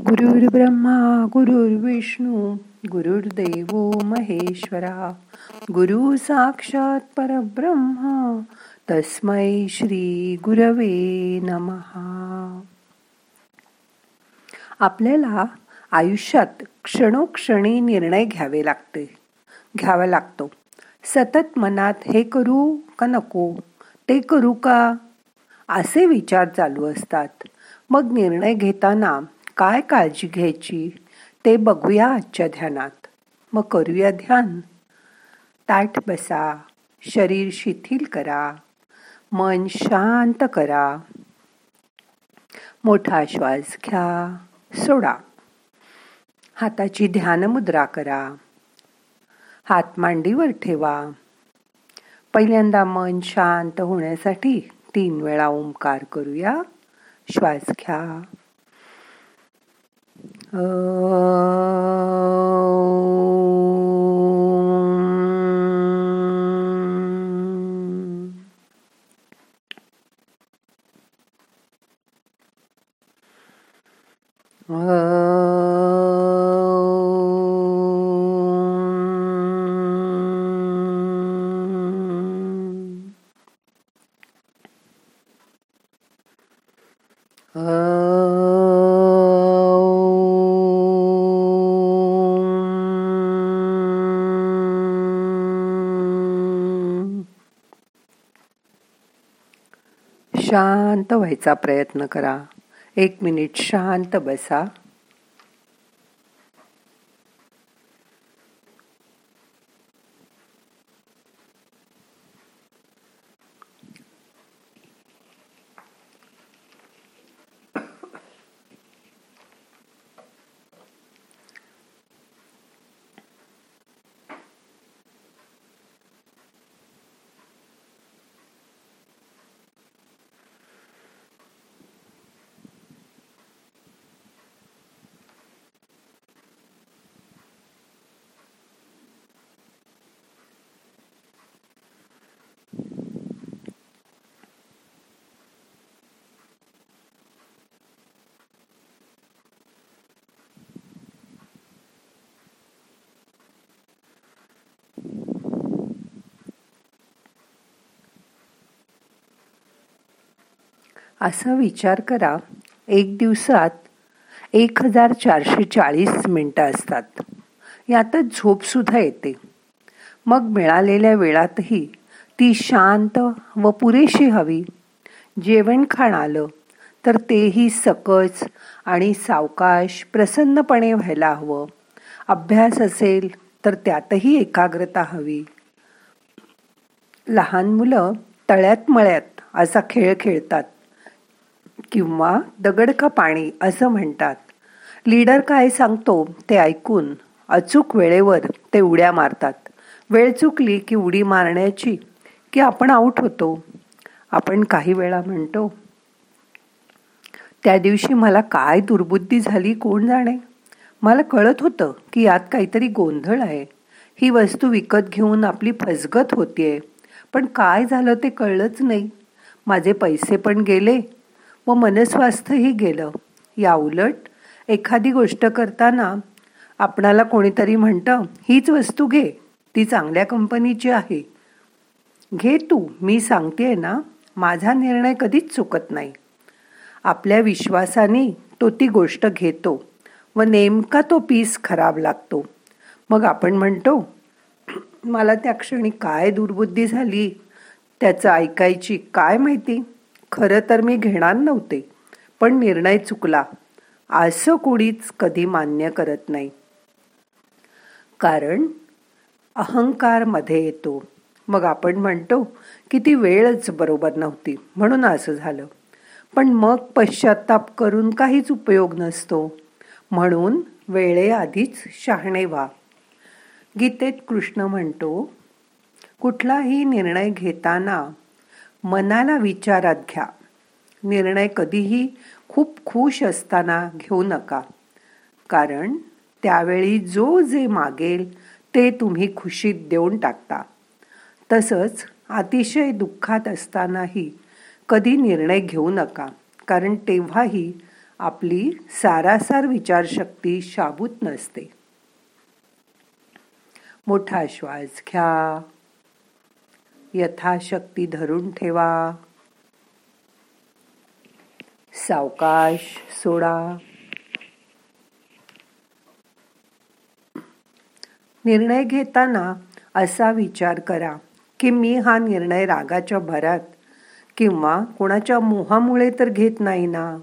गुरुर् ब्रह्मा गुरुर्विष्णू गुरुर्देव महेश्वरा गुरु साक्षात परब्रह्मा तस्मै श्री गुरवे नमहा आपल्याला आयुष्यात क्षणोक्षणी निर्णय घ्यावे लागते. घ्यावा लागतो. सतत मनात हे करू का नको? ते करू का? असे विचार चालू असतात. मग निर्णय घेताना काय काळजी घ्यायची ते बघूया आजच्या ध्यानात. मग करूया ध्यान. ताठ बसा शरीर शिथिल करा मन शांत करा. मोठा श्वास घ्या सोडा. हाताची ध्यान मुद्रा करा. हात मांडीवर ठेवा. पहिल्यांदा मन शांत होण्यासाठी तीन वेळा ओंकार करूया. श्वास घ्या. Oh. शांत व्हायचा प्रयत्न करा. एक मिनिट शांत बसा. असा विचार करा. एक दिवसात एक हजार चारशे चाळीस मिनटं असतात. यातच झोपसुद्धा येते. मग मिळालेल्या वेळातही ती शांत व पुरेशी हवी. जेवण खाण आलं तर तेही सकस आणि सावकाश प्रसन्नपणे व्हायला हवं. अभ्यास असेल तर त्यातही एकाग्रता हवी. लहान मुलं तळ्यात मळ्यात असा खेळ खेळतात. किंवा दगड का पाणी असं म्हणतात. लीडर काय सांगतो ते ऐकून अचूक वेळेवर ते उड्या मारतात. वेळ चुकली की उडी मारण्याची की आपण आऊट होतो. आपण काही वेळा म्हणतो त्या दिवशी मला काय दुर्बुद्धी झाली कोण जाणे? मला कळत होतं की यात काहीतरी गोंधळ आहे. ही वस्तू विकत घेऊन आपली फसगत होतीये. पण काय झालं ते कळलंच नाही. माझे पैसे पण गेले व मनस्वास्थ्यही गेलं. या उलट एखादी गोष्ट करताना आपणाला कोणीतरी म्हणतं हीच वस्तू घे ती चांगल्या कंपनीची आहे. घे तू मी सांगते ना माझा निर्णय कधीच चुकत नाही. आपल्या विश्वासाने तो ती गोष्ट घेतो व नेमका तो पीस खराब लागतो. मग आपण म्हणतो मला त्या क्षणी काय दुर्बुद्धी झाली? त्याचं ऐकायची काय माहिती? खरं तर मी घेणार नव्हते पण निर्णय चुकला. असं कुणीच कधी मान्य करत नाही. कारण अहंकारमध्ये येतो. मग आपण म्हणतो की ती वेळच बरोबर नव्हती म्हणून असं झालं. पण मग पश्चाताप करून काहीच उपयोग नसतो. म्हणून वेळेआधीच शहाणे व्हा. गीतेत कृष्ण म्हणतो कुठलाही निर्णय घेताना मनाला विचारात घ्या. निर्णय कधीही खूप खुश असताना घेऊ नका. कारण त्यावेळी जो जे मागेल ते तुम्ही खुशीत देऊन टाकता. तसंच अतिशय दुःखात असतानाही कधी निर्णय घेऊ नका. कारण तेव्हाही आपली सारासार विचारशक्ती शाबूत नसते. मोठा श्वास घ्या. यथाशक्ती धरून ठेवा. सावकाश सोडा. निर्णय घेताना असा विचार करा की मी हा निर्णय रागाच्या भरात किंवा कोणाच्या मोहामुळे तर घेत नाही ना.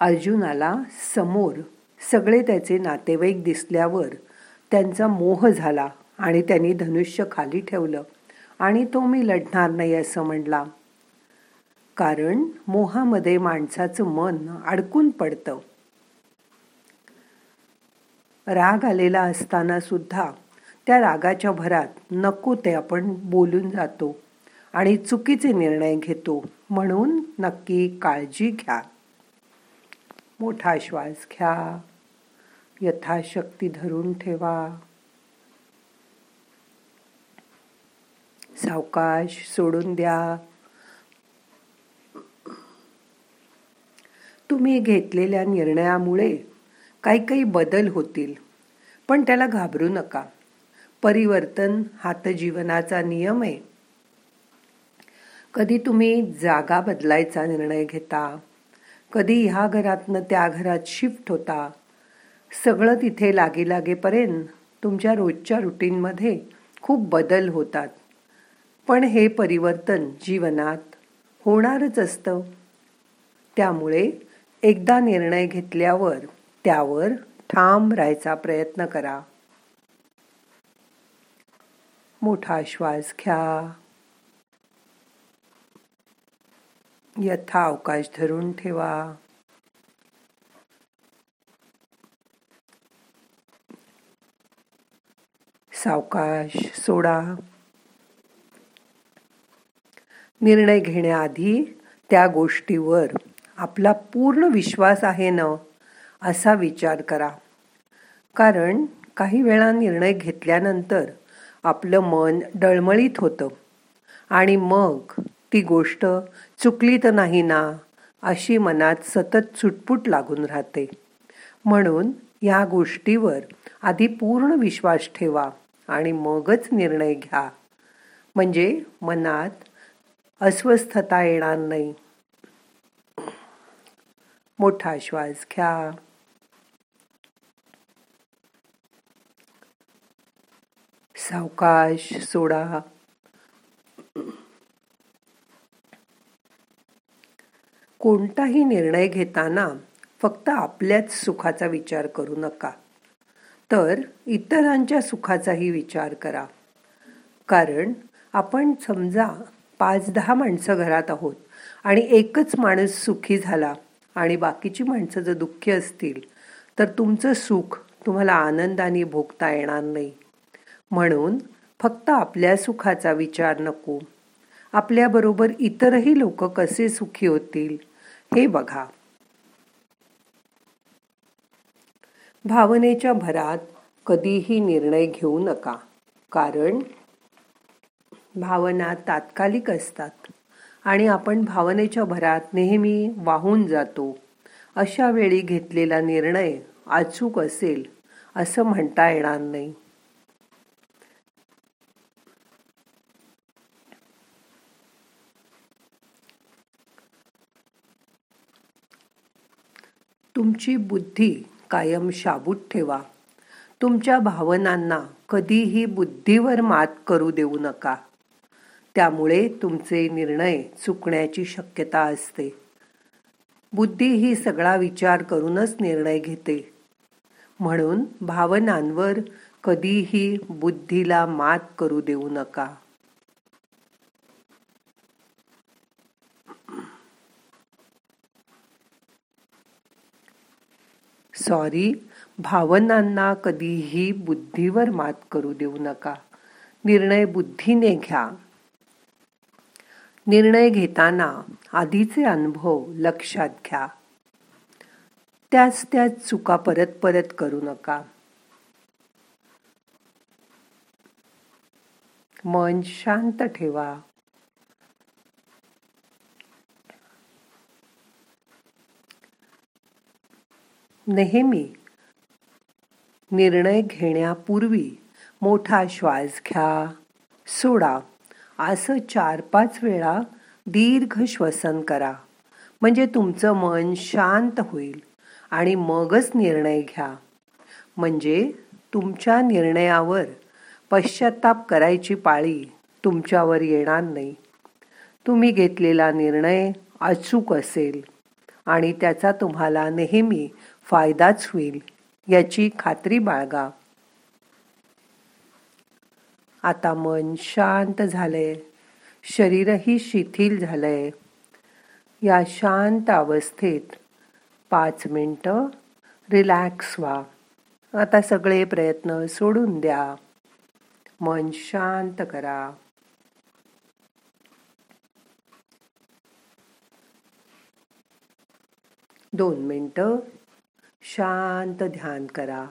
अर्जुनाला समोर सगळे त्याचे नातेवाईक दिसल्यावर त्यांचा मोह झाला आणि त्यांनी धनुष्य खाली ठेवलं. आणि तो मी लढणार नाही असं म्हणला. कारण मोहामध्ये माणसाचं मन अडकून पडतं. राग आलेला असताना सुद्धा त्या रागाच्या भरात नको ते आपण बोलून जातो आणि चुकीचे निर्णय घेतो म्हणून नक्की काळजी घ्या. मोठा श्वास घ्या. यथाशक्ती धरून ठेवा. सावकाश सोडून द्या. तुम्ही घेतलेल्या निर्णयामुळे काही काही बदल होतील पण त्याला घाबरू नका. परिवर्तन हात जीवनाचा नियम आहे. कधी तुम्ही जागा बदलायचा निर्णय घेता कधी ह्या घरातनं त्या घरात शिफ्ट होता सगळं तिथे लागे लागेपर्यंत तुमच्या रोजच्या रुटीनमध्ये खूप बदल होतात. पण हे परिवर्तन जीवनात होणारच असतं. त्यामुळे एकदा निर्णय घेतल्यावर त्यावर ठाम राहायचा प्रयत्न करा. मोठा श्वास घ्या. यथा अवकाश धरून ठेवा. सावकाश सोडा. निर्णय घेण्याआधी त्या गोष्टीवर आपला पूर्ण विश्वास आहे ना असा विचार करा. कारण काही वेळा निर्णय घेतल्यानंतर आपलं मन डळमळीत होतं. आणि मग ती गोष्ट चुकली तर नाही ना अशी मनात सतत चुटपुट लागून राहते. म्हणून या गोष्टीवर आधी पूर्ण विश्वास ठेवा. आणि मगच निर्णय घ्या. म्हणजे मनात अस्वस्थता येणार नाही. मोठा श्वास घ्या. सावकाश सोडा. कोणताही निर्णय घेताना फक्त आपल्याच सुखाचा विचार करू नका. तर इतरांच्या सुखाचाही विचार करा. कारण आपण समजा पाच दहा माणसं घरात आहोत आणि एकच माणूस सुखी झाला आणि बाकीची माणसं जर दुःखी असतील तर तुमचं सुख तुम्हाला आनंदाने भोगता येणार नाही. म्हणून फक्त आपल्या सुखाचा विचार नको. आपल्याबरोबर इतरही लोक कसे सुखी होतील हे बघा. भावनेच्या भरात कधीही निर्णय घेऊ नका. कारण भावना तात्कालिक असतात आणि आपण भावनेच्या भरात नेहमी वाहून जातो. अशा वेळी घेतलेला निर्णय अचूक असेल असं म्हणता येणार नाही. तुमची बुद्धी कायम शाबूत ठेवा. तुमच्या भावनांना कधीही बुद्धीवर मात करू देऊ नका. त्यामुळे तुमचे निर्णय चुकण्याची शक्यता असते. बुद्धी ही सगळा विचार करूनच निर्णय घेते. म्हणून भावनांवर कधीही बुद्धीला मात करू देऊ नका. सॉरी भावनांना कधीही बुद्धीवर मात करू देऊ नका. निर्णय बुद्धीने घ्या. निर्णय घेताना आधीचे अनुभव लक्षात घ्या. त्याच त्याच चुका परत परत करू नका. मन शांत ठेवा. नेहमी. निर्णय घेण्यापूर्वी मोठा श्वास घ्या. सोडा. असं चार पाच वेळा दीर्घ श्वसन करा. म्हणजे तुमचं मन शांत होईल आणि मगच निर्णय घ्या. म्हणजे तुमच्या निर्णयावर पश्चाताप करायची पाळी तुमच्यावर येणार नाही. तुम्ही घेतलेला निर्णय अचूक असेल आणि त्याचा तुम्हाला नेहमी फायदाच होईल याची खात्री बाळगा. आता मन शांत झालंय शरीरही शिथिल झालंय. या शांत अवस्थेत पाच मिनटं रिलॅक्स व्हा. आता सगळे प्रयत्न सोडून द्या. मन शांत करा. दोन मिनटं शांत ध्यान करा.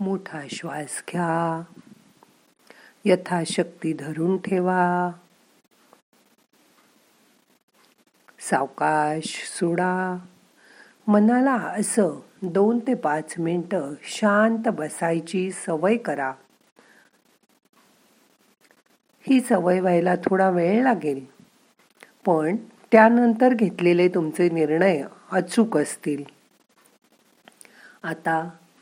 मोठा श्वास घ्या. यथाशक्ती धरून ठेवा. सावकाश सोडा. मनाला असं दोन ते पाच मिनटं शांत बसायची सवय करा. ही सवय व्हायला थोडा वेळ लागेल. पण त्यानंतर घेतलेले तुमचे निर्णय अचूक असतील. आता